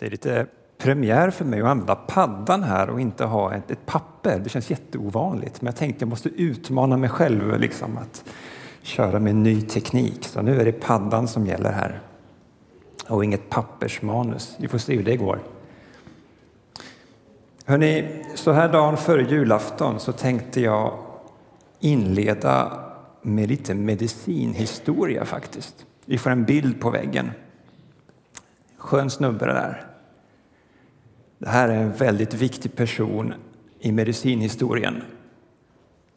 Det är lite premiär för mig att använda paddan här och inte ha ett, ett papper. Det känns jätteovanligt, men jag tänkte jag måste utmana mig själv liksom att köra med ny teknik. Så nu är det paddan som gäller här och inget pappersmanus. Vi får se hur det går. Hörrni, så här dagen före julafton så tänkte jag inleda med lite medicinhistoria faktiskt. Vi får en bild på väggen. Skön snubbe det där. Det här är en väldigt viktig person i medicinhistorien.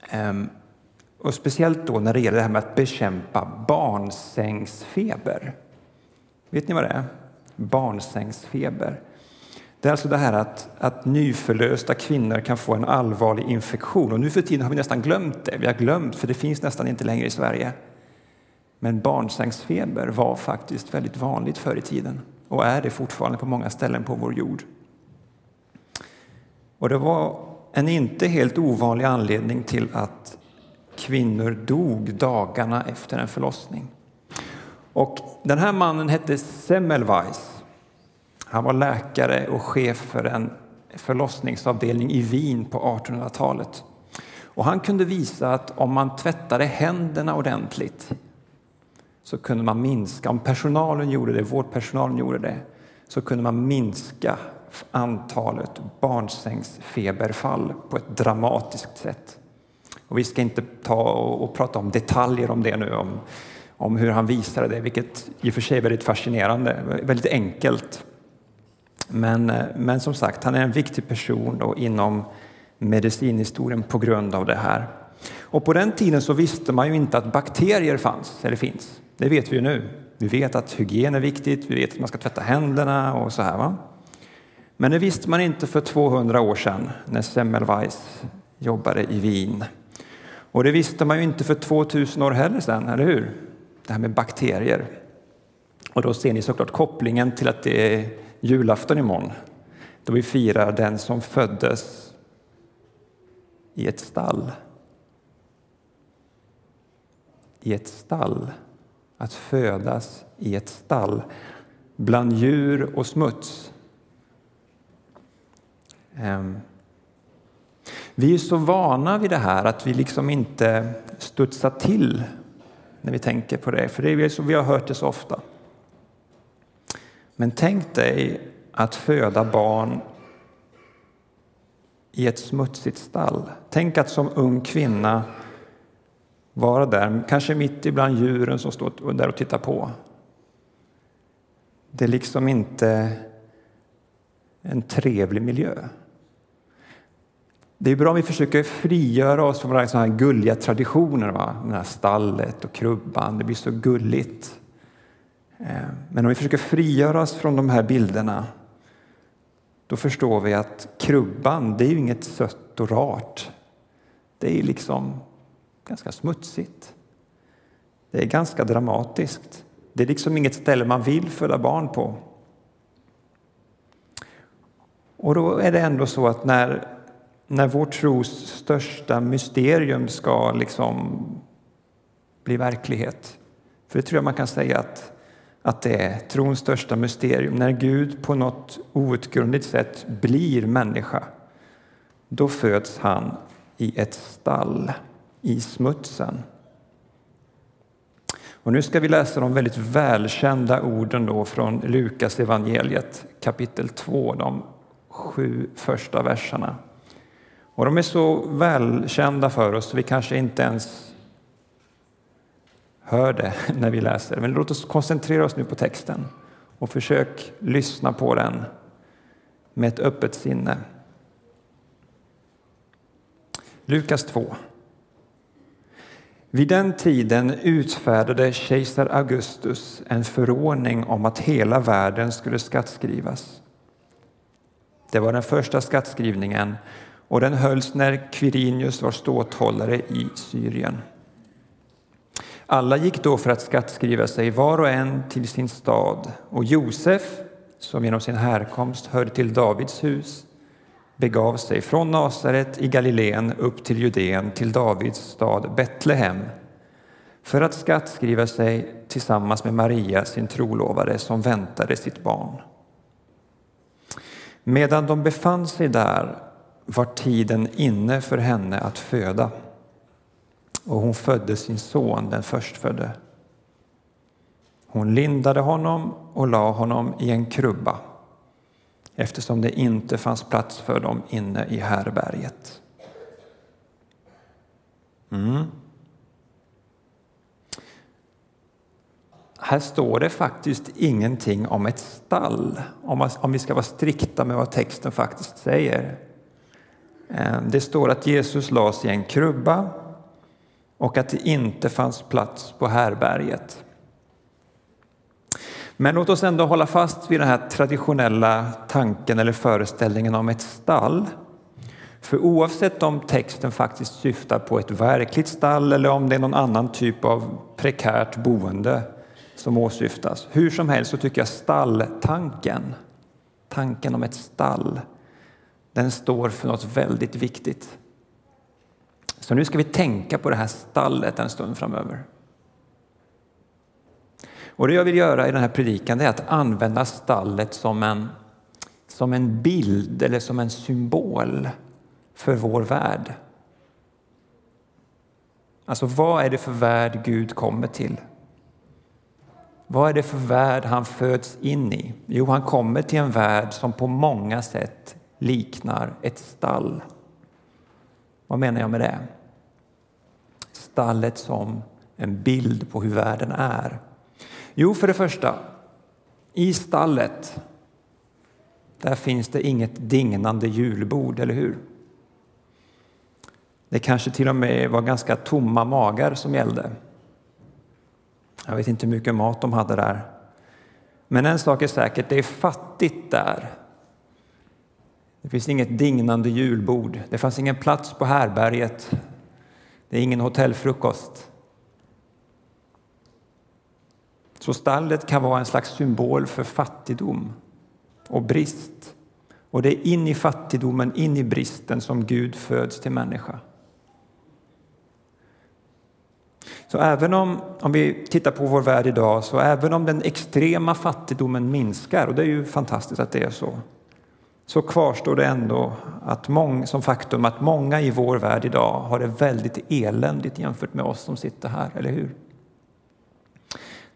Ehm, och speciellt då när det gäller det här med att bekämpa barnsängsfeber. Vet ni vad det är? Barnsängsfeber. Det är alltså det här att, att nyförlösta kvinnor kan få en allvarlig infektion. Och nu för tiden har vi nästan glömt det. Vi har glömt, för det finns nästan inte längre i Sverige. Men barnsängsfeber var faktiskt väldigt vanligt förr i tiden och är det fortfarande på många ställen på vår jord. Och det var en inte helt ovanlig anledning till att kvinnor dog dagarna efter en förlossning. Och den här mannen hette Semmelweis. Han var läkare och chef för en förlossningsavdelning i Wien på 1800-talet. Och han kunde visa att om man tvättade händerna ordentligt så kunde man minska, om personalen gjorde det, vårdpersonalen gjorde det, så kunde man minska antalet barnsängsfeberfall på ett dramatiskt sätt. Och vi ska inte ta och prata om detaljer om det nu, om, om hur han visade det, vilket i och för sig är väldigt fascinerande, väldigt enkelt. Men, eh, men som sagt, han är en viktig person då inom medicinhistorien på grund av det här. Och på den tiden så visste man ju inte att bakterier fanns, eller finns. Det vet vi ju nu. Vi vet att hygien är viktigt, vi vet att man ska tvätta händerna och så här. Va? Men det visste man inte för 200 år sedan när Semmelweis jobbade i Wien. Och det visste man ju inte för 2000 år heller sedan, eller hur? Det här med bakterier. Och då ser ni såklart kopplingen till att det är julafton imorgon då vi firar den som föddes i ett stall. I ett stall. Att födas i ett stall bland djur och smuts. Ehm, vi är så vana vid det här att vi liksom inte studsar till när vi tänker på det, för det är så, vi har hört det så ofta. Men tänk dig att föda barn i ett smutsigt stall. Tänk att som ung kvinna vara där, kanske mitt ibland djuren som står där och tittar på. Det är liksom inte en trevlig miljö. Det är bra om vi försöker frigöra oss från såna här gulliga traditioner. Va? Det här stallet och krubban, det blir så gulligt. Eh, men om vi försöker frigöra oss från de här bilderna då förstår vi att krubban, det är ju inget sött och rart. Det är liksom ganska smutsigt. Det är ganska dramatiskt. Det är liksom inget ställe man vill föda barn på. Och då är det ändå så att när när vår tros största mysterium ska liksom bli verklighet. För det tror jag man kan säga att, att det är trons största mysterium. När Gud på något outgrundligt sätt blir människa, då föds han i ett stall, i smutsen. Och nu ska vi läsa de väldigt välkända orden då från Lukas evangeliet kapitel 2, de sju första verserna. Och de är så välkända för oss så vi kanske inte ens hör det när vi läser. Men låt oss koncentrera oss nu på texten och försök lyssna på den med ett öppet sinne. Lukas 2. Vid den tiden utfärdade kejsar Augustus en förordning om att hela världen skulle skattskrivas. Det var den första skattskrivningen och den hölls när Quirinius var ståthållare i Syrien. Alla gick då för att skattskriva sig var och en till sin stad och Josef, som genom sin härkomst hörde till Davids hus, begav sig från Nasaret i Galileen upp till Judeen till Davids stad Betlehem för att skattskriva sig tillsammans med Maria, sin trolovade, som väntade sitt barn. Medan de befann sig där var tiden inne för henne att föda och hon födde sin son, den förstfödde. Hon lindade honom och la honom i en krubba eftersom det inte fanns plats för dem inne i härberget. Mm. Här står det faktiskt ingenting om ett stall, om vi ska vara strikta med vad texten faktiskt säger. Eh, det står att Jesus lades i en krubba och att det inte fanns plats på härberget. Men låt oss ändå hålla fast vid den här traditionella tanken eller föreställningen om ett stall. För oavsett om texten faktiskt syftar på ett verkligt stall eller om det är någon annan typ av prekärt boende som åsyftas. Hur som helst så tycker jag stalltanken, tanken om ett stall, den står för något väldigt viktigt. Så nu ska vi tänka på det här stallet en stund framöver. Och det jag vill göra i den här predikan är att använda stallet som en, som en bild eller som en symbol för vår värld. Alltså vad är det för värld Gud kommer till? Vad är det för värld han föds in i? Jo, han kommer till en värld som på många sätt liknar ett stall. Vad menar jag med det? Stallet som en bild på hur världen är. Jo, för det första, i stallet där finns det inget dignande julbord, eller hur? Det kanske till och med var ganska tomma magar som gällde. Jag vet inte hur mycket mat de hade där. Men en sak är säkert, det är fattigt där. Det finns inget dignande julbord. Det fanns ingen plats på härberget. Det är ingen hotellfrukost. Så stallet kan vara en slags symbol för fattigdom och brist. Och det är in i fattigdomen, in i bristen som Gud föds till människa. Så även om, om vi tittar på vår värld idag, så även om den extrema fattigdomen minskar, och det är ju fantastiskt att det är så, så kvarstår det ändå att många, som faktum att många i vår värld idag har det väldigt eländigt jämfört med oss som sitter här, eller hur?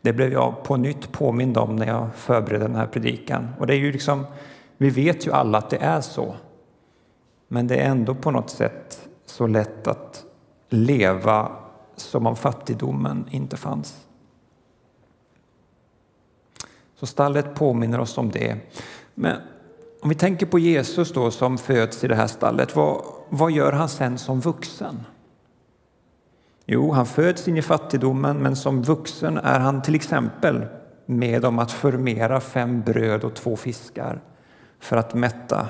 Det blev jag på nytt påmind om när jag förberedde den här predikan. Och det är ju liksom, vi vet ju alla att det är så. Men det är ändå på något sätt så lätt att leva som om fattigdomen inte fanns. Så stallet påminner oss om det. Men om vi tänker på Jesus då som föds i det här stallet, vad, vad gör han sen som vuxen? Jo, han föds in i fattigdomen, men som vuxen är han till exempel med om att förmera fem bröd och två fiskar för att mätta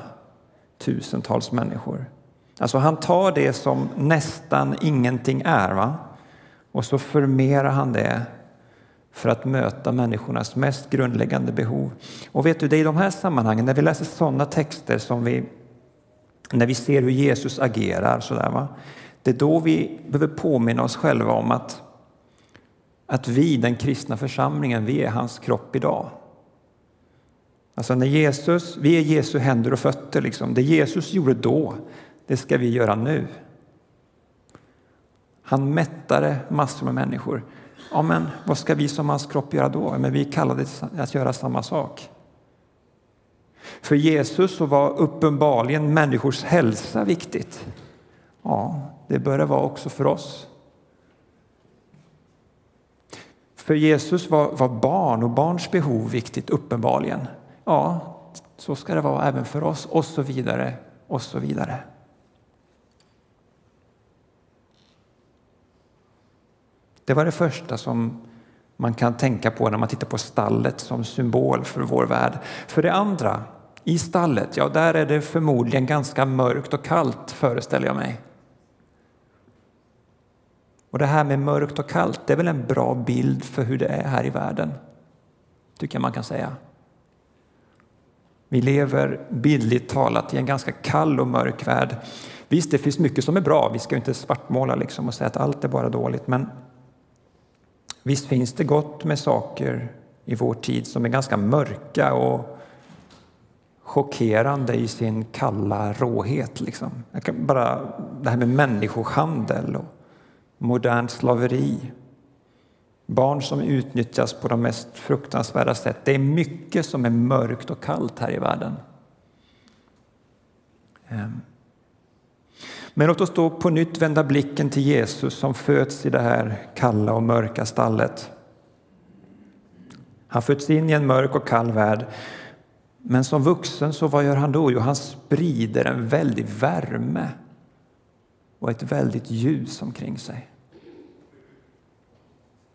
tusentals människor. Alltså han tar det som nästan ingenting är va? och så förmerar han det för att möta människornas mest grundläggande behov. Och vet du, det är i de här sammanhangen, när vi läser sådana texter som vi, när vi ser hur Jesus agerar, så där, va? det är då vi behöver påminna oss själva om att, att vi, den kristna församlingen, vi är hans kropp idag. Alltså när Jesus, vi är Jesu händer och fötter. Liksom. Det Jesus gjorde då, det ska vi göra nu. Han mättade massor med människor. Ja, men vad ska vi som hans kropp göra då? Men vi är kallade att göra samma sak. För Jesus så var uppenbarligen människors hälsa viktigt. Ja, det bör det vara också för oss. För Jesus var, var barn och barns behov viktigt, uppenbarligen. Ja, så ska det vara även för oss, och så vidare, och så vidare. Det var det första som man kan tänka på när man tittar på stallet som symbol för vår värld. För det andra, i stallet, ja där är det förmodligen ganska mörkt och kallt föreställer jag mig. Och det här med mörkt och kallt, det är väl en bra bild för hur det är här i världen, tycker jag man kan säga. Vi lever bildligt talat i en ganska kall och mörk värld. Visst, det finns mycket som är bra, vi ska inte svartmåla liksom och säga att allt är bara dåligt, men visst finns det gott med saker i vår tid som är ganska mörka och chockerande i sin kalla råhet. Liksom. bara det här med människohandel och modernt slaveri. Barn som utnyttjas på de mest fruktansvärda sätt. Det är mycket som är mörkt och kallt här i världen. Ehm. Men låt oss då på nytt vända blicken till Jesus som föds i det här kalla och mörka stallet. Han föds in i en mörk och kall värld. Men som vuxen, så vad gör han då? Jo, han sprider en väldig värme och ett väldigt ljus omkring sig.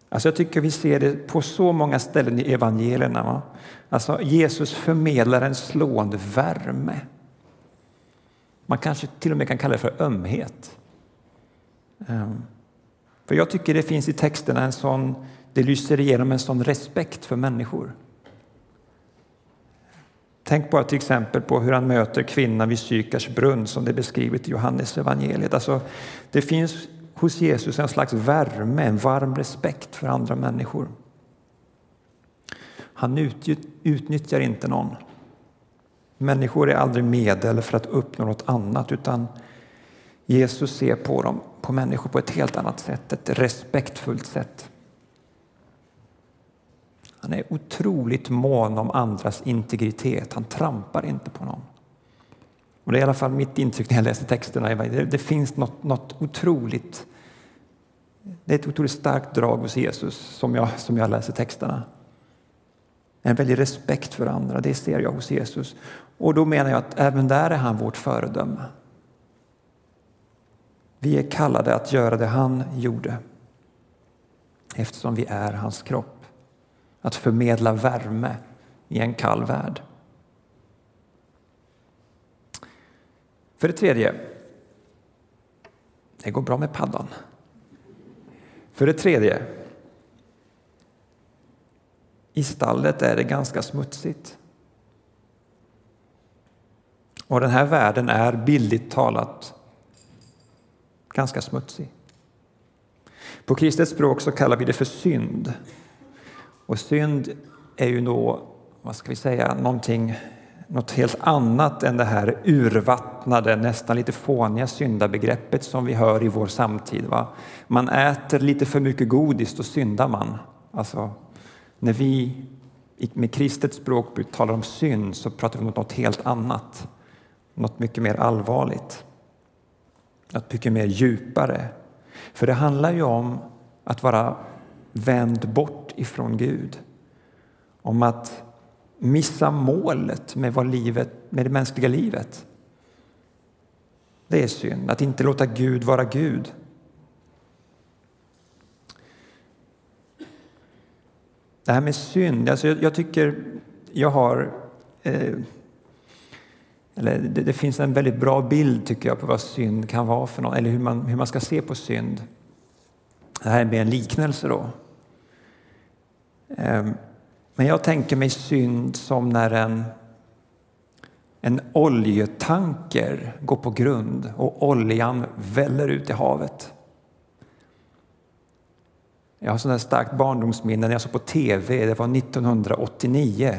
Alltså jag tycker vi ser det på så många ställen i evangelierna. Va? Alltså Jesus förmedlar en slående värme. Man kanske till och med kan kalla det för ömhet. Ehm, för jag tycker det finns i texterna en sån, det lyser igenom en sån respekt för människor. Tänk bara till exempel på hur han möter kvinnan vid Sykars brunn som det är beskrivet i Johannes evangeliet. Alltså, det finns hos Jesus en slags värme, en varm respekt för andra människor. Han utnyttjar inte någon. Människor är aldrig medel för att uppnå något annat utan Jesus ser på dem, på människor på ett helt annat sätt, ett respektfullt sätt. Han är otroligt mån om andras integritet. Han trampar inte på någon. Och det är i alla fall mitt intryck när jag läser texterna. Det, det finns något, något otroligt det är ett otroligt starkt drag hos Jesus som jag, som jag läser texterna. En väldig respekt för andra, det ser jag hos Jesus. Och då menar jag att även där är han vårt föredöme. Vi är kallade att göra det han gjorde eftersom vi är hans kropp. Att förmedla värme i en kall värld. För det tredje, det går bra med paddan. För det tredje, i stallet är det ganska smutsigt. Och den här världen är bildligt talat ganska smutsig. På kristet språk så kallar vi det för synd. Och synd är ju då, vad ska vi säga, någonting något helt annat än det här urvattnade, nästan lite fåniga syndabegreppet som vi hör i vår samtid. Va? Man äter lite för mycket godis, då syndar man. Alltså, när vi med kristet språkbruk talar om synd så pratar vi om något helt annat. Något mycket mer allvarligt. Något mycket mer djupare. För det handlar ju om att vara vänd bort ifrån Gud. Om att missa målet med, vad livet, med det mänskliga livet. Det är synd, att inte låta Gud vara Gud. Det här med synd, alltså jag, jag tycker jag har... Eh, eller det, det, finns en väldigt bra bild tycker jag på vad synd kan vara för något, eller hur man, hur man ska se på synd. Det här är mer en liknelse då. Eh, men jag tänker mig synd som när en, en oljetanker går på grund och oljan väller ut i havet. Jag har sådana starkt barndomsminne när jag såg på tv, det var 1989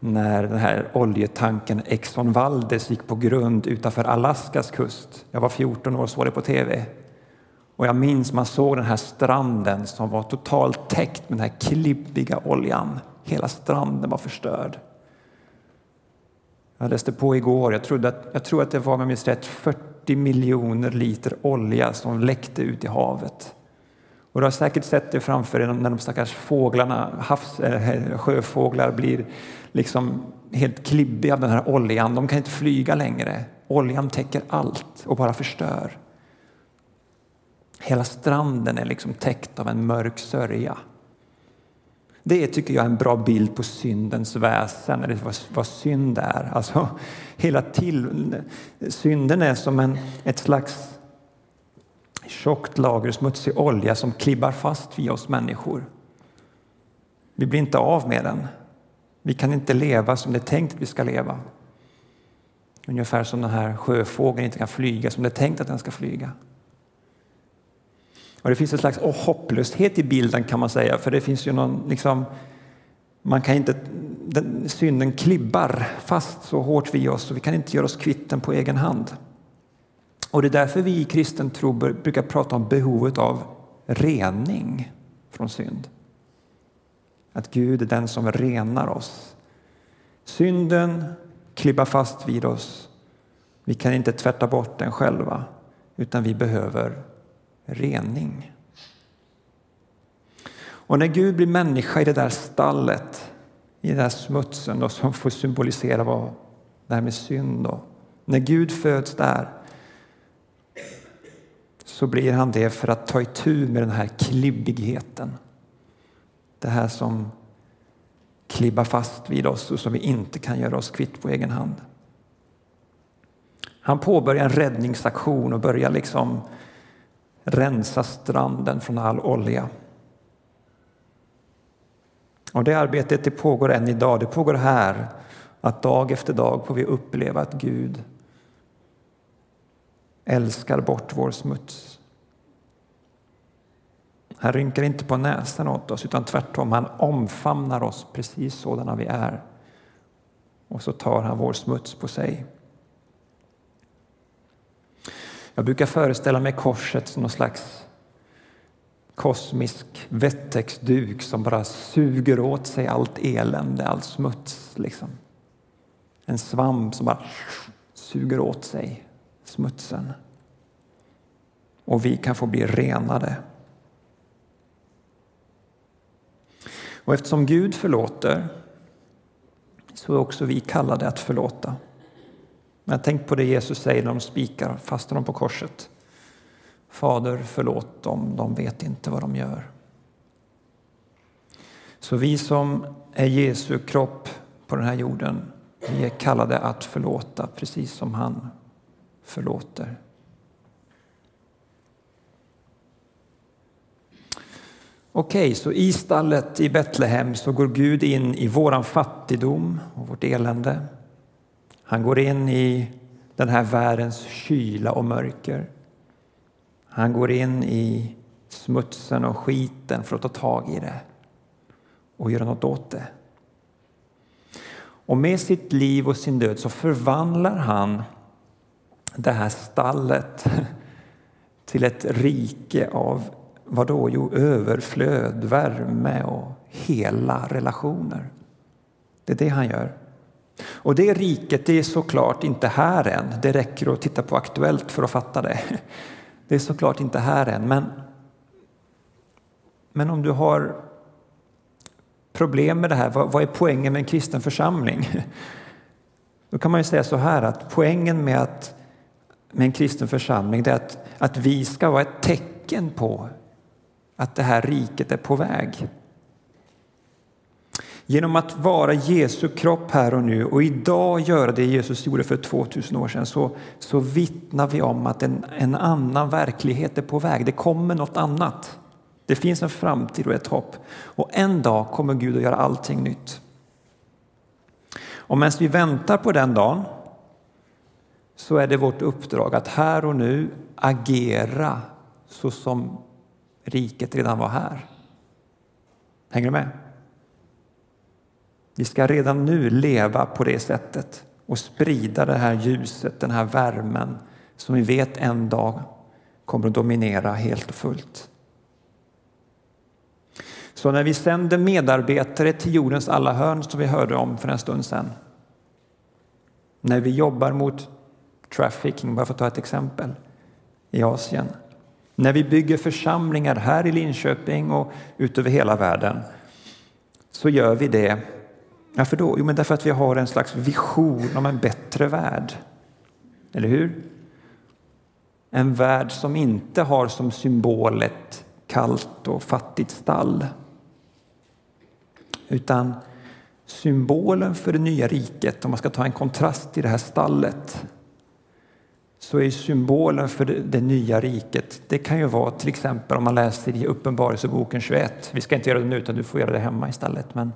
när den här oljetanken Exxon Valdez gick på grund utanför Alaskas kust. Jag var 14 år och såg det på tv. Och jag minns man såg den här stranden som var totalt täckt med den här klibbiga oljan. Hela stranden var förstörd. Jag läste på igår, jag, trodde att, jag tror att det var om jag minns rätt 40 miljoner liter olja som läckte ut i havet. Och du har säkert sett det framför dig när de stackars fåglarna, havs, äh, sjöfåglar blir liksom helt klibbiga av den här oljan. De kan inte flyga längre. Oljan täcker allt och bara förstör. Hela stranden är liksom täckt av en mörk sörja. Det tycker jag är en bra bild på syndens väsen, eller vad, vad synd är. Alltså, hela till, synden är som en, ett slags tjockt lager smutsig olja som klibbar fast vid oss människor. Vi blir inte av med den. Vi kan inte leva som det är tänkt att vi ska leva. Ungefär som den här sjöfågeln inte kan flyga som det är tänkt att den ska flyga. Och det finns en slags hopplöshet i bilden kan man säga, för det finns ju någon liksom, man kan inte den, synden klibbar fast så hårt vid oss och vi kan inte göra oss kvitt den på egen hand. Och det är därför vi i kristen tro brukar prata om behovet av rening från synd. Att Gud är den som renar oss. Synden klibbar fast vid oss. Vi kan inte tvätta bort den själva, utan vi behöver rening. Och när Gud blir människa i det där stallet, i den där smutsen då, som får symbolisera vad det här med synd. Då. När Gud föds där så blir han det för att ta itu med den här klibbigheten. Det här som klibbar fast vid oss och som vi inte kan göra oss kvitt på egen hand. Han påbörjar en räddningsaktion och börjar liksom rensa stranden från all olja. Och det arbetet det pågår än idag. Det pågår här. Att dag efter dag får vi uppleva att Gud älskar bort vår smuts. Han rynkar inte på näsan åt oss, utan tvärtom, han omfamnar oss precis sådana vi är. Och så tar han vår smuts på sig. Jag brukar föreställa mig korset som någon slags kosmisk vettexduk som bara suger åt sig allt elände, all smuts. Liksom. En svamp som bara suger åt sig smutsen. Och vi kan få bli renade. Och eftersom Gud förlåter så är också vi kallade att förlåta. Men tänk på det Jesus säger när de spikar fast honom på korset. Fader, förlåt dem, de vet inte vad de gör. Så vi som är Jesu kropp på den här jorden, vi är kallade att förlåta precis som han förlåter. Okej, så i stallet i Betlehem så går Gud in i våran fattigdom och vårt elände. Han går in i den här världens kyla och mörker. Han går in i smutsen och skiten för att ta tag i det och göra något åt det. Och med sitt liv och sin död så förvandlar han det här stallet till ett rike av vad då? Jo, överflöd, värme och hela relationer. Det är det han gör. Och det riket det är såklart inte här än. Det räcker att titta på Aktuellt för att fatta det. Det är såklart inte här än, men, men om du har problem med det här, vad, vad är poängen med en kristen församling? Då kan man ju säga så här att poängen med, att, med en kristen församling det är att, att vi ska vara ett tecken på att det här riket är på väg. Genom att vara Jesu kropp här och nu och idag göra det Jesus gjorde för 2000 år sedan så, så vittnar vi om att en, en annan verklighet är på väg. Det kommer något annat. Det finns en framtid och ett hopp. Och en dag kommer Gud att göra allting nytt. Och medan vi väntar på den dagen så är det vårt uppdrag att här och nu agera så som riket redan var här. Hänger du med? Vi ska redan nu leva på det sättet och sprida det här ljuset, den här värmen som vi vet en dag kommer att dominera helt och fullt. Så när vi sänder medarbetare till jordens alla hörn som vi hörde om för en stund sedan. När vi jobbar mot trafficking, bara för att ta ett exempel, i Asien. När vi bygger församlingar här i Linköping och ut över hela världen så gör vi det varför då? Jo, men därför att vi har en slags vision om en bättre värld. Eller hur? En värld som inte har som symbol ett kallt och fattigt stall. Utan symbolen för det nya riket, om man ska ta en kontrast till det här stallet, så är symbolen för det, det, nya riket, det kan ju vara till exempel om man läser i Uppenbarelseboken 21. Vi ska inte göra det nu, utan du får göra det hemma istället. Men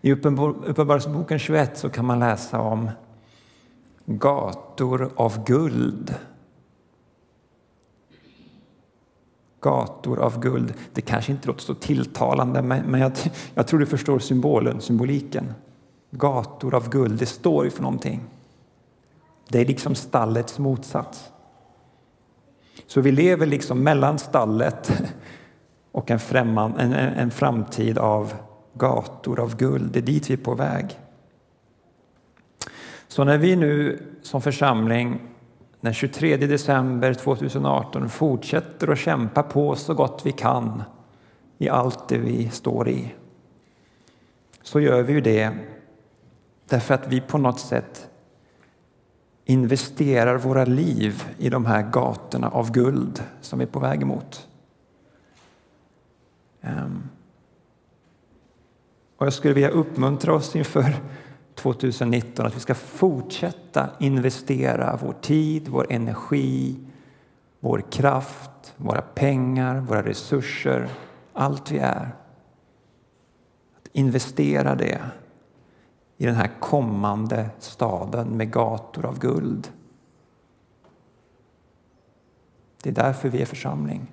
i Uppenbarelseboken 21 så kan man läsa om gator av guld. Gator av guld. Det kanske inte låter så tilltalande, men jag, jag tror du förstår symbolen, symboliken. Gator av guld, det står ju för någonting. Det är liksom stallets motsats. Så vi lever liksom mellan stallet och en, främman, en, en framtid av gator av guld. Det är dit vi är på väg. Så när vi nu som församling den 23 december 2018 fortsätter att kämpa på så gott vi kan i allt det vi står i så gör vi ju det därför att vi på något sätt investerar våra liv i de här gatorna av guld som vi är på väg emot. Ehm. Och jag skulle vilja uppmuntra oss inför 2019 att vi ska fortsätta investera vår tid, vår energi, vår kraft, våra pengar, våra resurser, allt vi är. Att investera det i den här kommande staden med gator av guld. Det är därför vi är församling.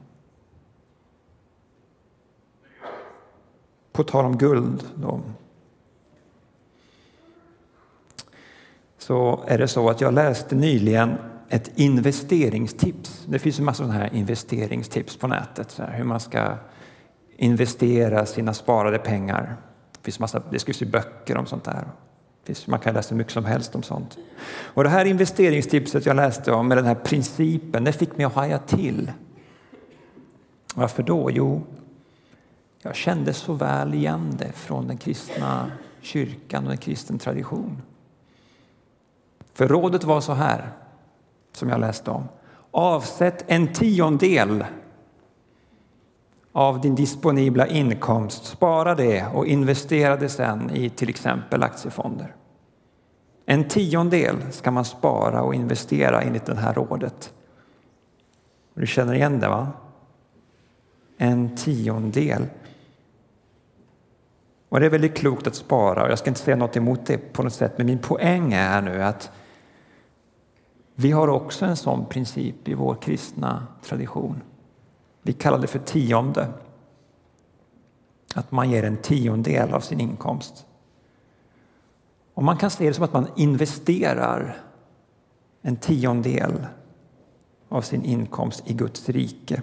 På tal om guld då. Så är det så att jag läste nyligen ett investeringstips. Det finns en massa sådana här investeringstips på nätet. Så här, hur man ska investera sina sparade pengar. Det, finns massa, det skrivs ju böcker om sånt där. Man kan läsa mycket som helst om sånt. Och det här investeringstipset jag läste om med den här principen, det fick mig att haja till. Varför då? Jo, jag kände så väl igen det från den kristna kyrkan och en kristen tradition. För rådet var så här, som jag läste om. Avsätt en tiondel av din disponibla inkomst, spara det och investera det sen i till exempel aktiefonder. En tiondel ska man spara och investera enligt det här rådet. Du känner igen det, va? En tiondel. Och det är väldigt klokt att spara och jag ska inte säga något emot det på något sätt, men min poäng är nu att vi har också en sån princip i vår kristna tradition. Vi kallar det för tionde. Att man ger en tiondel av sin inkomst. Och man kan se det som att man investerar en tiondel av sin inkomst i Guds rike.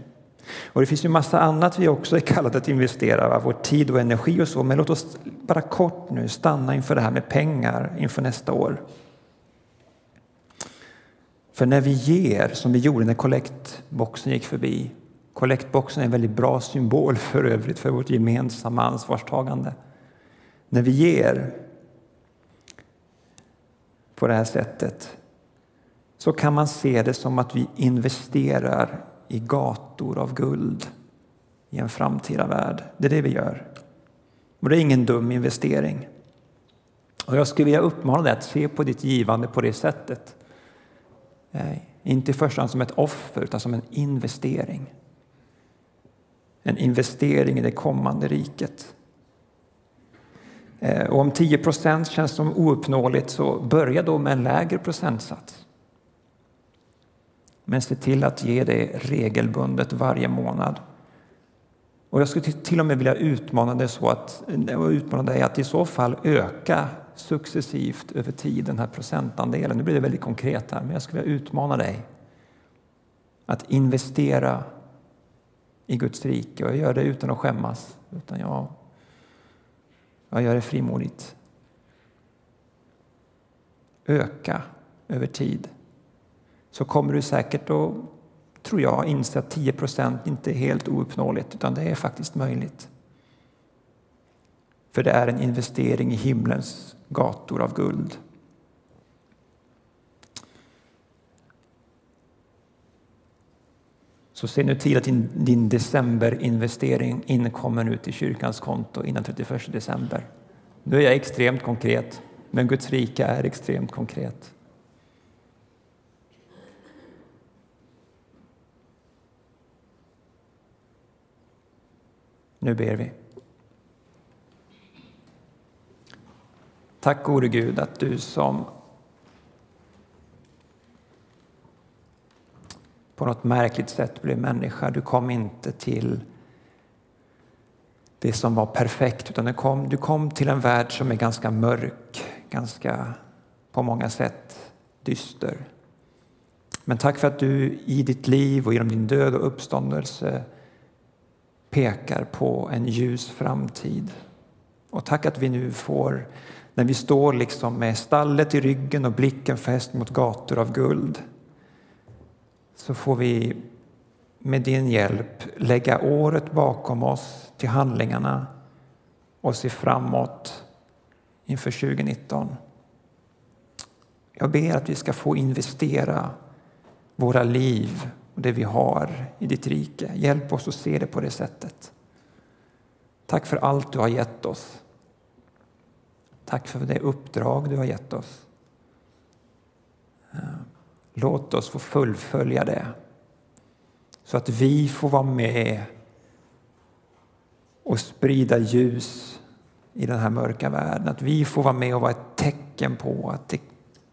Och det finns ju massa annat vi också är kallade att investera, vår tid och energi och så. Men låt oss bara kort nu stanna inför det här med pengar inför nästa år. För när vi ger, som vi gjorde när kollektboxen gick förbi, kollektboxen är en väldigt bra symbol för övrigt för vårt gemensamma ansvarstagande. När vi ger på det här sättet så kan man se det som att vi investerar i gator av guld i en framtida värld. Det är det vi gör. Och det är ingen dum investering. Och jag skulle vilja uppmana dig att se på ditt givande på det sättet. Eh, inte i första hand som ett offer, utan som en investering. En investering i det kommande riket. Eh, och om 10 procent känns som ouppnåeligt, så börja då med en lägre procentsats. Men se till att ge det regelbundet varje månad. Och jag skulle till och med vilja utmana dig så att, utmana dig att i så fall öka successivt över tid den här procentandelen. Nu blir det väldigt konkret här, men jag skulle vilja utmana dig att investera i Guds rike. Och jag gör det utan att skämmas, utan jag, jag gör det frimodigt. Öka över tid. Så kommer du säkert att, tror jag, inse att 10 procent inte är helt ouppnåeligt, utan det är faktiskt möjligt. För det är en investering i himlens gator av guld. Så se nu till att din, din decemberinvestering inkommer nu till kyrkans konto innan 31 december. Nu är jag extremt konkret, men Guds rike är extremt konkret. Nu ber vi. Tack gode Gud att du som på något märkligt sätt blev människa. Du kom inte till det som var perfekt, utan du kom, du kom till en värld som är ganska mörk, ganska på många sätt dyster. Men tack för att du i ditt liv och genom din död och uppståndelse pekar på en ljus framtid. Och tack att vi nu får, när vi står liksom med stallet i ryggen och blicken fäst mot gator av guld, så får vi med din hjälp lägga året bakom oss till handlingarna och se framåt inför 2019. Jag ber att vi ska få investera våra liv och det vi har i ditt rike. Hjälp oss att se det på det sättet. Tack för allt du har gett oss. Tack för det uppdrag du har gett oss. Eh, Låt oss få fullfölja det så att vi får vara med och sprida ljus i den här mörka världen. Att vi får vara med och vara ett tecken på att det,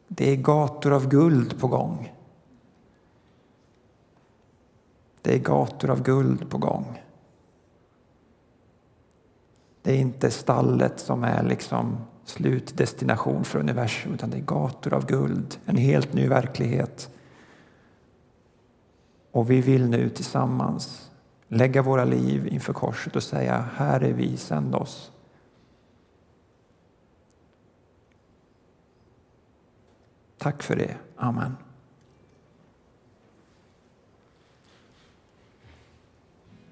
det är gator av guld på gång. Det är gator av guld på gång. Det är inte stallet som är liksom slutdestination för universum utan det är gator av guld, en helt ny verklighet. Och vi vill nu tillsammans lägga våra liv inför korset och säga här är vi, sänd oss. Tack för det. Amen.